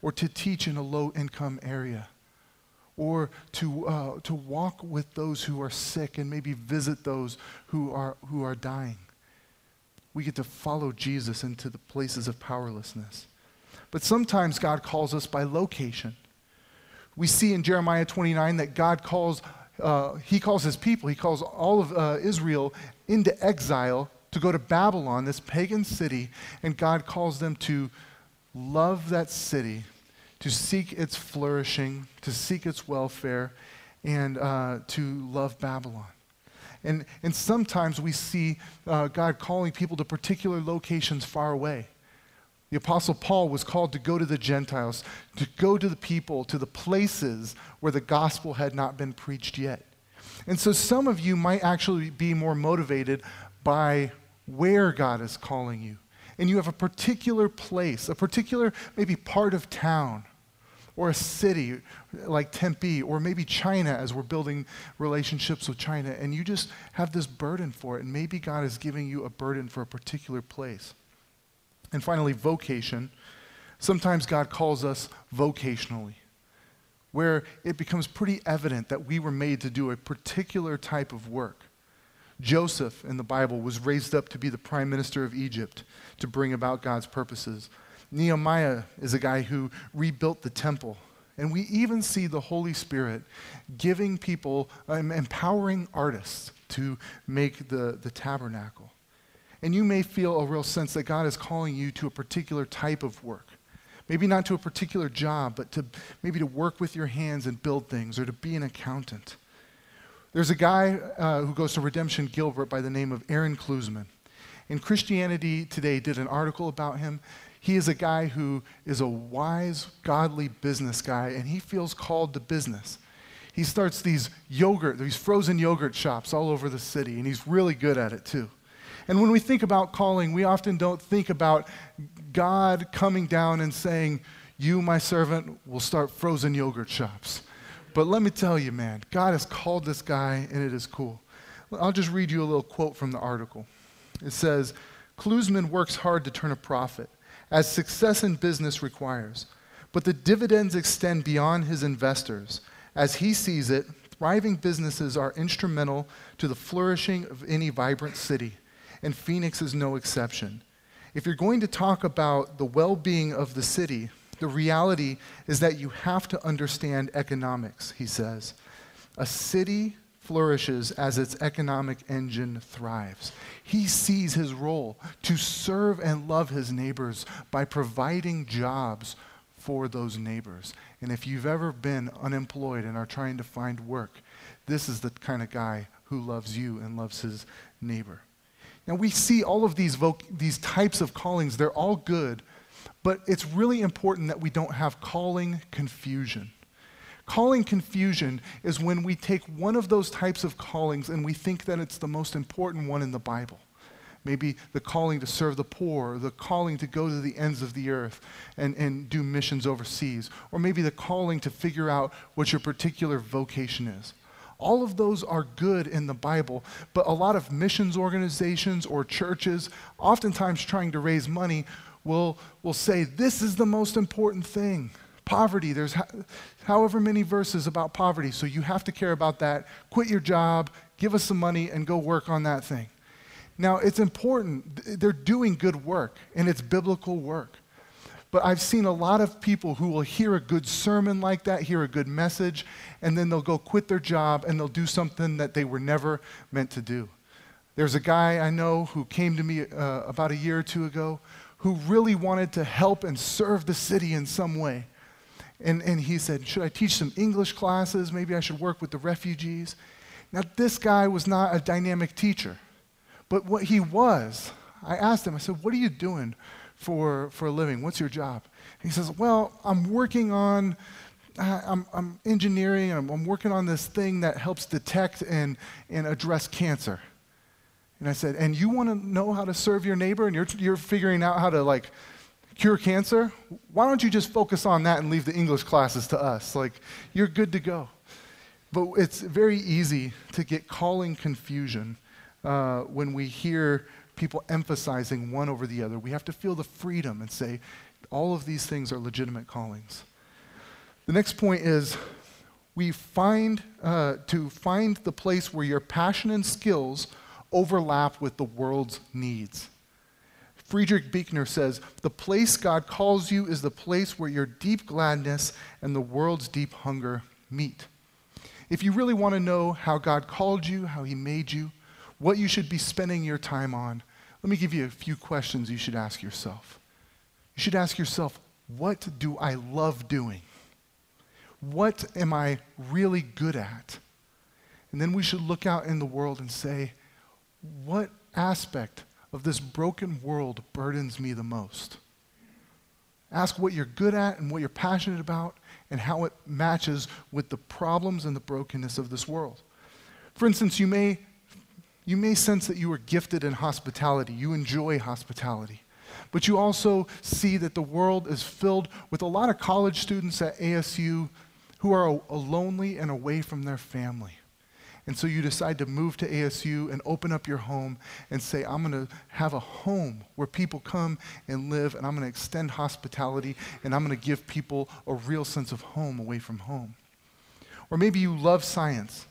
or to teach in a low income area or to, uh, to walk with those who are sick and maybe visit those who are, who are dying. We get to follow Jesus into the places of powerlessness. But sometimes God calls us by location. We see in Jeremiah 29 that God calls, uh, he calls his people, he calls all of uh, Israel into exile to go to Babylon, this pagan city, and God calls them to love that city to seek its flourishing, to seek its welfare, and uh, to love Babylon. And, and sometimes we see uh, God calling people to particular locations far away. The Apostle Paul was called to go to the Gentiles, to go to the people, to the places where the gospel had not been preached yet. And so some of you might actually be more motivated by where God is calling you and you have a particular place, a particular maybe part of town, or a city like Tempe, or maybe China as we're building relationships with China, and you just have this burden for it, and maybe God is giving you a burden for a particular place. And finally, vocation. Sometimes God calls us vocationally, where it becomes pretty evident that we were made to do a particular type of work. Joseph in the Bible was raised up to be the prime minister of Egypt to bring about God's purposes. Nehemiah is a guy who rebuilt the temple. And we even see the Holy Spirit giving people, um, empowering artists to make the, the tabernacle. And you may feel a real sense that God is calling you to a particular type of work. Maybe not to a particular job, but to maybe to work with your hands and build things or to be an accountant. There's a guy uh, who goes to Redemption Gilbert by the name of Aaron Klusman. And Christianity Today did an article about him. He is a guy who is a wise, godly business guy, and he feels called to business. He starts these yogurt, these frozen yogurt shops all over the city, and he's really good at it too. And when we think about calling, we often don't think about God coming down and saying, You, my servant, will start frozen yogurt shops. But let me tell you, man, God has called this guy, and it is cool. I'll just read you a little quote from the article. It says, Klusman works hard to turn a profit, as success in business requires. But the dividends extend beyond his investors. As he sees it, thriving businesses are instrumental to the flourishing of any vibrant city, and Phoenix is no exception. If you're going to talk about the well being of the city, the reality is that you have to understand economics, he says. A city flourishes as its economic engine thrives. He sees his role to serve and love his neighbors by providing jobs for those neighbors. And if you've ever been unemployed and are trying to find work, this is the kind of guy who loves you and loves his neighbor. Now, we see all of these, voc- these types of callings, they're all good, but it's really important that we don't have calling confusion. Calling confusion is when we take one of those types of callings and we think that it's the most important one in the Bible. Maybe the calling to serve the poor, the calling to go to the ends of the earth and, and do missions overseas, or maybe the calling to figure out what your particular vocation is. All of those are good in the Bible, but a lot of missions organizations or churches, oftentimes trying to raise money, will, will say, This is the most important thing. Poverty, there's however many verses about poverty, so you have to care about that. Quit your job, give us some money, and go work on that thing. Now, it's important. They're doing good work, and it's biblical work. But I've seen a lot of people who will hear a good sermon like that, hear a good message, and then they'll go quit their job and they'll do something that they were never meant to do. There's a guy I know who came to me uh, about a year or two ago who really wanted to help and serve the city in some way. And, and he said, Should I teach some English classes? Maybe I should work with the refugees. Now, this guy was not a dynamic teacher, but what he was, I asked him, I said, What are you doing for, for a living? What's your job? he says, Well, I'm working on. I'm, I'm engineering and I'm, I'm working on this thing that helps detect and, and address cancer. And I said, And you want to know how to serve your neighbor and you're, you're figuring out how to like cure cancer? Why don't you just focus on that and leave the English classes to us? Like, you're good to go. But it's very easy to get calling confusion uh, when we hear people emphasizing one over the other. We have to feel the freedom and say, all of these things are legitimate callings. The next point is we find uh, to find the place where your passion and skills overlap with the world's needs. Frederick Buechner says, The place God calls you is the place where your deep gladness and the world's deep hunger meet. If you really want to know how God called you, how He made you, what you should be spending your time on, let me give you a few questions you should ask yourself. You should ask yourself, What do I love doing? What am I really good at? And then we should look out in the world and say, what aspect of this broken world burdens me the most? Ask what you're good at and what you're passionate about and how it matches with the problems and the brokenness of this world. For instance, you may, you may sense that you are gifted in hospitality, you enjoy hospitality. But you also see that the world is filled with a lot of college students at ASU who are lonely and away from their family. And so you decide to move to ASU and open up your home and say, I'm going to have a home where people come and live, and I'm going to extend hospitality, and I'm going to give people a real sense of home away from home. Or maybe you love science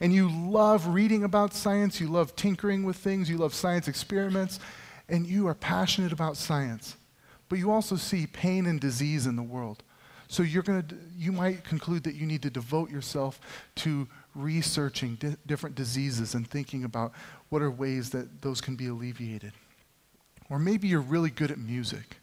and you love reading about science, you love tinkering with things, you love science experiments, and you are passionate about science. But you also see pain and disease in the world. So you're going to you might conclude that you need to devote yourself to researching di- different diseases and thinking about what are ways that those can be alleviated. Or maybe you're really good at music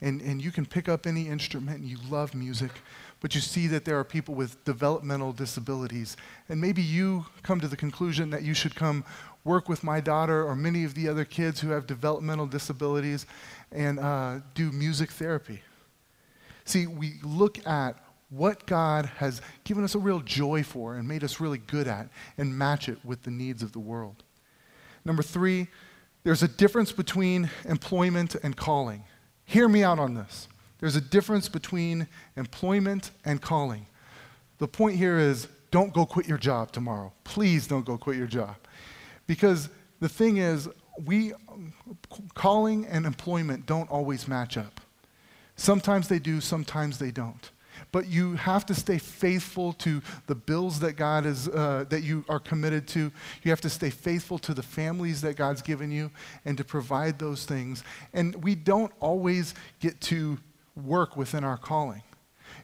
and, and you can pick up any instrument and you love music, but you see that there are people with developmental disabilities. And maybe you come to the conclusion that you should come work with my daughter or many of the other kids who have developmental disabilities and uh, do music therapy. See, we look at what God has given us a real joy for and made us really good at and match it with the needs of the world. Number three, there's a difference between employment and calling. Hear me out on this. There's a difference between employment and calling. The point here is don't go quit your job tomorrow. Please don't go quit your job. Because the thing is, we calling and employment don't always match up. Sometimes they do, sometimes they don't. But you have to stay faithful to the bills that God is uh, that you are committed to. You have to stay faithful to the families that God's given you, and to provide those things. And we don't always get to work within our calling.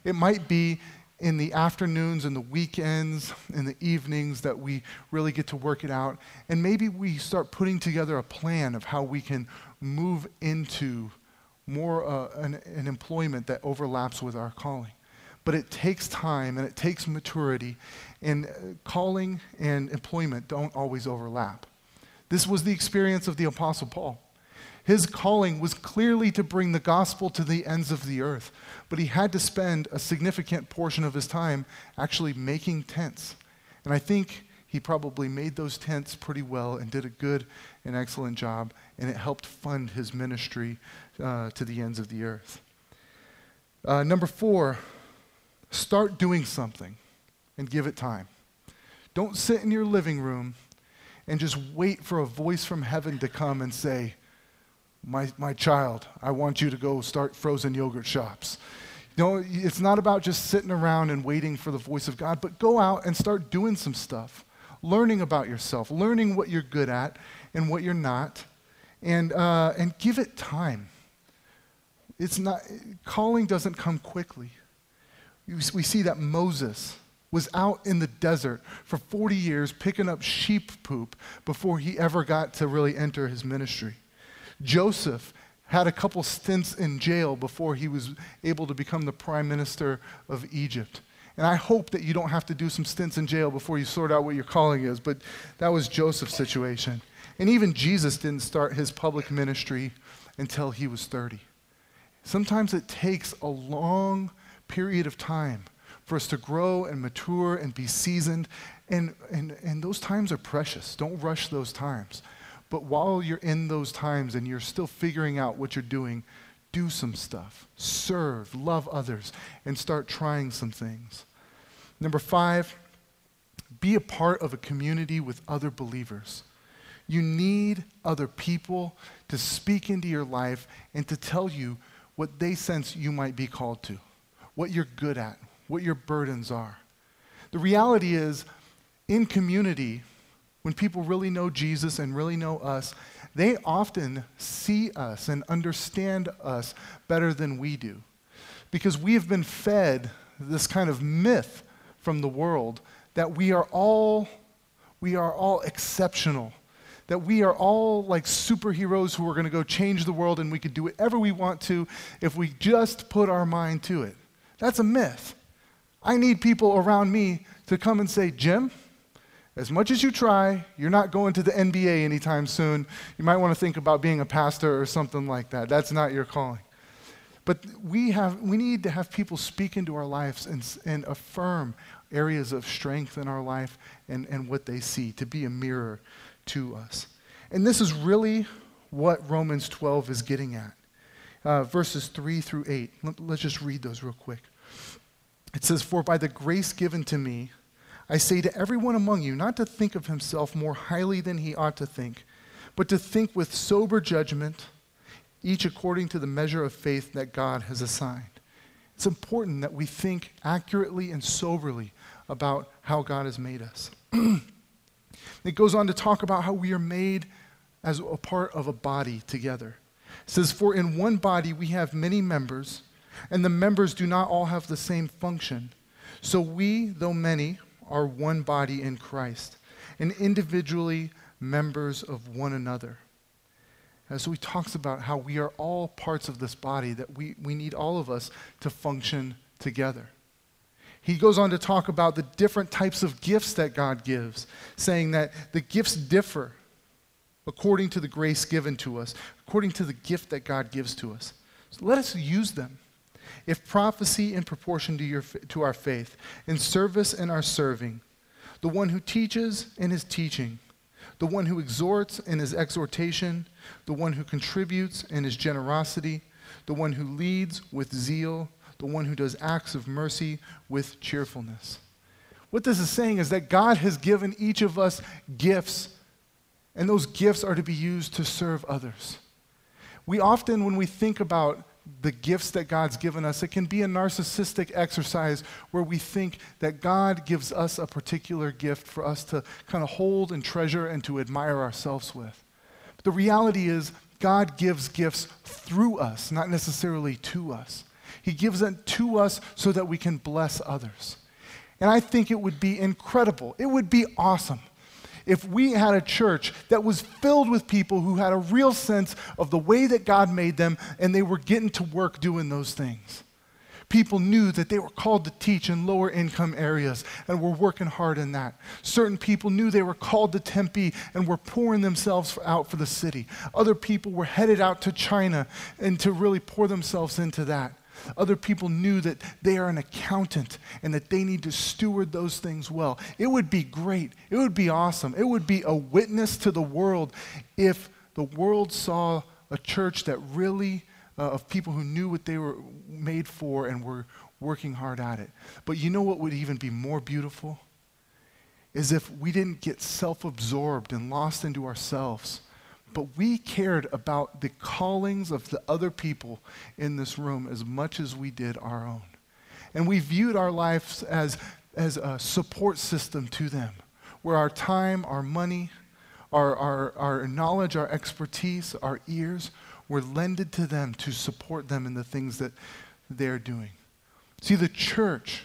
It might be in the afternoons and the weekends and the evenings that we really get to work it out. And maybe we start putting together a plan of how we can move into more uh, an, an employment that overlaps with our calling. But it takes time and it takes maturity, and uh, calling and employment don't always overlap. This was the experience of the Apostle Paul. His calling was clearly to bring the gospel to the ends of the earth, but he had to spend a significant portion of his time actually making tents. And I think he probably made those tents pretty well and did a good and excellent job, and it helped fund his ministry uh, to the ends of the earth. Uh, number four, start doing something and give it time. Don't sit in your living room and just wait for a voice from heaven to come and say, my, my child, I want you to go start frozen yogurt shops. Know, it's not about just sitting around and waiting for the voice of God, but go out and start doing some stuff, learning about yourself, learning what you're good at and what you're not, and, uh, and give it time. It's not, calling doesn't come quickly. We see that Moses was out in the desert for 40 years picking up sheep poop before he ever got to really enter his ministry. Joseph had a couple stints in jail before he was able to become the prime minister of Egypt. And I hope that you don't have to do some stints in jail before you sort out what your calling is, but that was Joseph's situation. And even Jesus didn't start his public ministry until he was 30. Sometimes it takes a long period of time for us to grow and mature and be seasoned. And, and, and those times are precious. Don't rush those times. But while you're in those times and you're still figuring out what you're doing, do some stuff. Serve, love others, and start trying some things. Number five, be a part of a community with other believers. You need other people to speak into your life and to tell you what they sense you might be called to, what you're good at, what your burdens are. The reality is, in community, when people really know Jesus and really know us, they often see us and understand us better than we do. Because we have been fed this kind of myth from the world that we are all we are all exceptional that we are all like superheroes who are going to go change the world and we could do whatever we want to if we just put our mind to it. That's a myth. I need people around me to come and say, Jim, as much as you try, you're not going to the NBA anytime soon. You might want to think about being a pastor or something like that. That's not your calling. But we, have, we need to have people speak into our lives and, and affirm areas of strength in our life and, and what they see, to be a mirror to us. And this is really what Romans 12 is getting at. Uh, verses 3 through 8. Let's just read those real quick. It says, For by the grace given to me, I say to everyone among you not to think of himself more highly than he ought to think, but to think with sober judgment, each according to the measure of faith that God has assigned. It's important that we think accurately and soberly about how God has made us. it goes on to talk about how we are made as a part of a body together. It says, For in one body we have many members, and the members do not all have the same function. So we, though many, are one body in Christ, and individually members of one another. And so he talks about how we are all parts of this body, that we, we need all of us to function together. He goes on to talk about the different types of gifts that God gives, saying that the gifts differ according to the grace given to us, according to the gift that God gives to us. So let us use them. If prophecy in proportion to, your, to our faith, in service in our serving, the one who teaches in his teaching, the one who exhorts in his exhortation, the one who contributes in his generosity, the one who leads with zeal, the one who does acts of mercy with cheerfulness. What this is saying is that God has given each of us gifts, and those gifts are to be used to serve others. We often, when we think about the gifts that God's given us, it can be a narcissistic exercise where we think that God gives us a particular gift for us to kind of hold and treasure and to admire ourselves with. But the reality is, God gives gifts through us, not necessarily to us. He gives it to us so that we can bless others. And I think it would be incredible. It would be awesome if we had a church that was filled with people who had a real sense of the way that God made them and they were getting to work doing those things. People knew that they were called to teach in lower income areas and were working hard in that. Certain people knew they were called to Tempe and were pouring themselves out for the city. Other people were headed out to China and to really pour themselves into that. Other people knew that they are an accountant and that they need to steward those things well. It would be great. It would be awesome. It would be a witness to the world if the world saw a church that really, uh, of people who knew what they were made for and were working hard at it. But you know what would even be more beautiful? Is if we didn't get self absorbed and lost into ourselves but we cared about the callings of the other people in this room as much as we did our own. And we viewed our lives as, as a support system to them, where our time, our money, our, our, our knowledge, our expertise, our ears were lended to them to support them in the things that they're doing. See, the church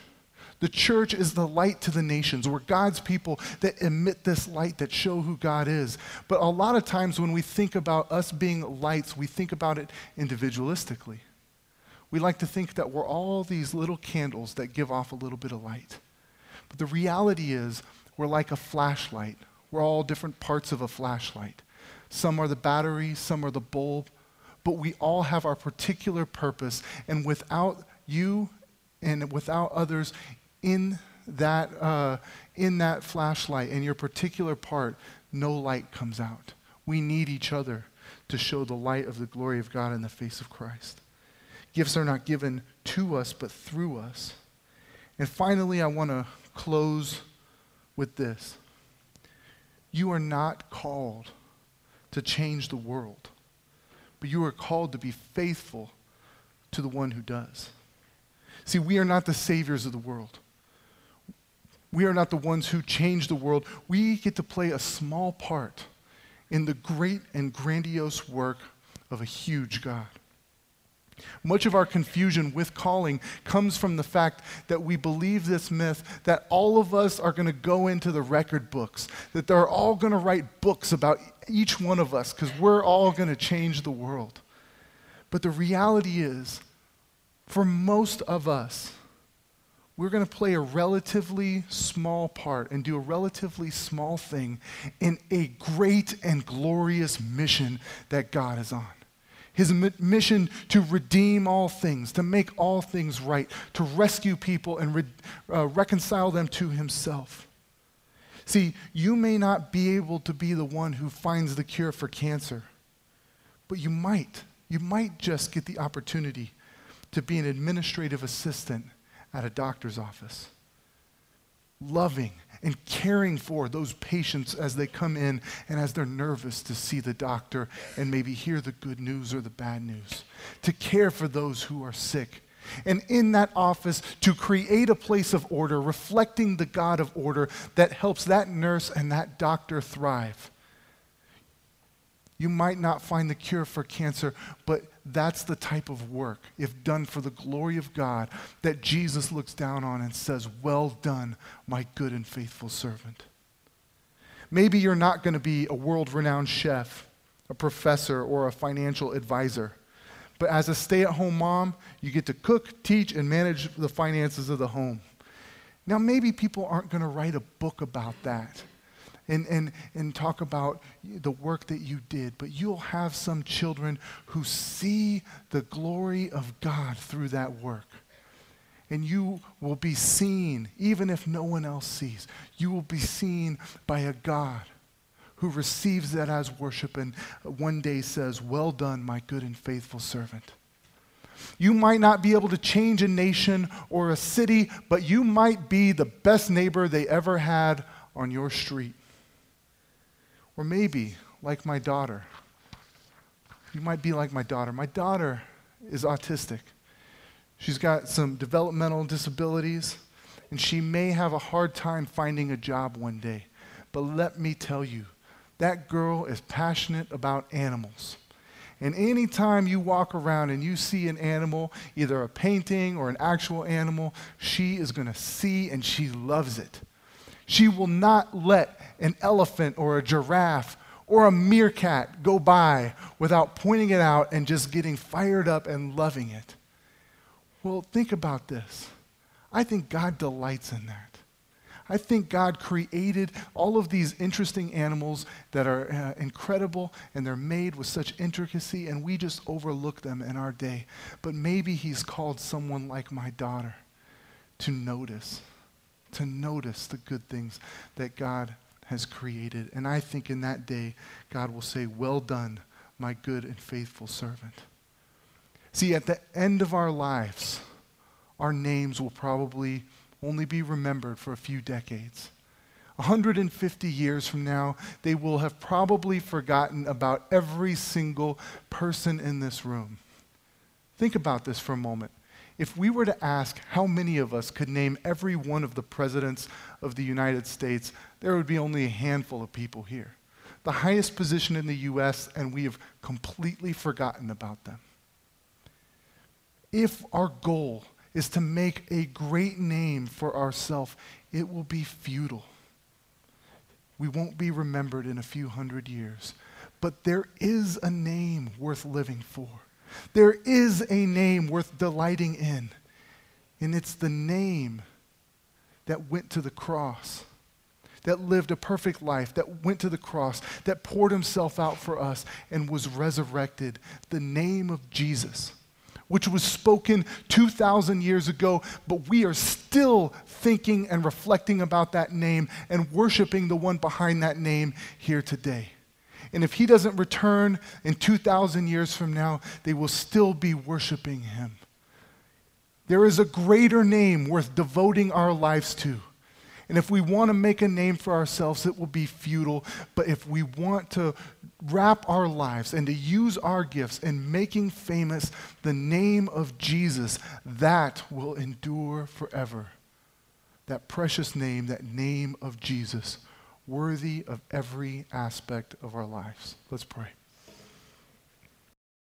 the church is the light to the nations. We're God's people that emit this light that show who God is. But a lot of times when we think about us being lights, we think about it individualistically. We like to think that we're all these little candles that give off a little bit of light. But the reality is, we're like a flashlight. We're all different parts of a flashlight. Some are the battery, some are the bulb, but we all have our particular purpose. And without you and without others, in that, uh, in that flashlight, in your particular part, no light comes out. We need each other to show the light of the glory of God in the face of Christ. Gifts are not given to us, but through us. And finally, I want to close with this. You are not called to change the world, but you are called to be faithful to the one who does. See, we are not the saviors of the world. We are not the ones who change the world. We get to play a small part in the great and grandiose work of a huge God. Much of our confusion with calling comes from the fact that we believe this myth that all of us are going to go into the record books, that they're all going to write books about each one of us because we're all going to change the world. But the reality is, for most of us, we're going to play a relatively small part and do a relatively small thing in a great and glorious mission that God is on. His mission to redeem all things, to make all things right, to rescue people and re- uh, reconcile them to Himself. See, you may not be able to be the one who finds the cure for cancer, but you might. You might just get the opportunity to be an administrative assistant at a doctor's office, loving and caring for those patients as they come in and as they're nervous to see the doctor and maybe hear the good news or the bad news, to care for those who are sick. And in that office, to create a place of order, reflecting the God of order that helps that nurse and that doctor thrive. You might not find the cure for cancer, but that's the type of work, if done for the glory of God, that Jesus looks down on and says, Well done, my good and faithful servant. Maybe you're not going to be a world renowned chef, a professor, or a financial advisor. But as a stay at home mom, you get to cook, teach, and manage the finances of the home. Now, maybe people aren't going to write a book about that and, and, and talk about the work that you did, but you'll have some children who see the glory of God through that work. And you will be seen, even if no one else sees. You will be seen by a God who receives that as worship and one day says, Well done, my good and faithful servant. You might not be able to change a nation or a city, but you might be the best neighbor they ever had on your street. Or maybe, like my daughter, you might be like my daughter. My daughter is autistic. She's got some developmental disabilities, and she may have a hard time finding a job one day. But let me tell you, that girl is passionate about animals. And anytime you walk around and you see an animal, either a painting or an actual animal, she is going to see and she loves it. She will not let an elephant or a giraffe or a meerkat go by without pointing it out and just getting fired up and loving it. Well, think about this. I think God delights in that. I think God created all of these interesting animals that are uh, incredible and they're made with such intricacy, and we just overlook them in our day. But maybe He's called someone like my daughter to notice to notice the good things that God has created. And I think in that day, God will say, Well done, my good and faithful servant. See, at the end of our lives, our names will probably only be remembered for a few decades. 150 years from now, they will have probably forgotten about every single person in this room. Think about this for a moment. If we were to ask how many of us could name every one of the presidents of the United States, there would be only a handful of people here. The highest position in the U.S., and we have completely forgotten about them. If our goal is to make a great name for ourselves, it will be futile. We won't be remembered in a few hundred years. But there is a name worth living for. There is a name worth delighting in, and it's the name that went to the cross, that lived a perfect life, that went to the cross, that poured himself out for us and was resurrected. The name of Jesus, which was spoken 2,000 years ago, but we are still thinking and reflecting about that name and worshiping the one behind that name here today. And if he doesn't return in 2,000 years from now, they will still be worshiping him. There is a greater name worth devoting our lives to. And if we want to make a name for ourselves, it will be futile. But if we want to wrap our lives and to use our gifts in making famous the name of Jesus, that will endure forever. That precious name, that name of Jesus worthy of every aspect of our lives. Let's pray.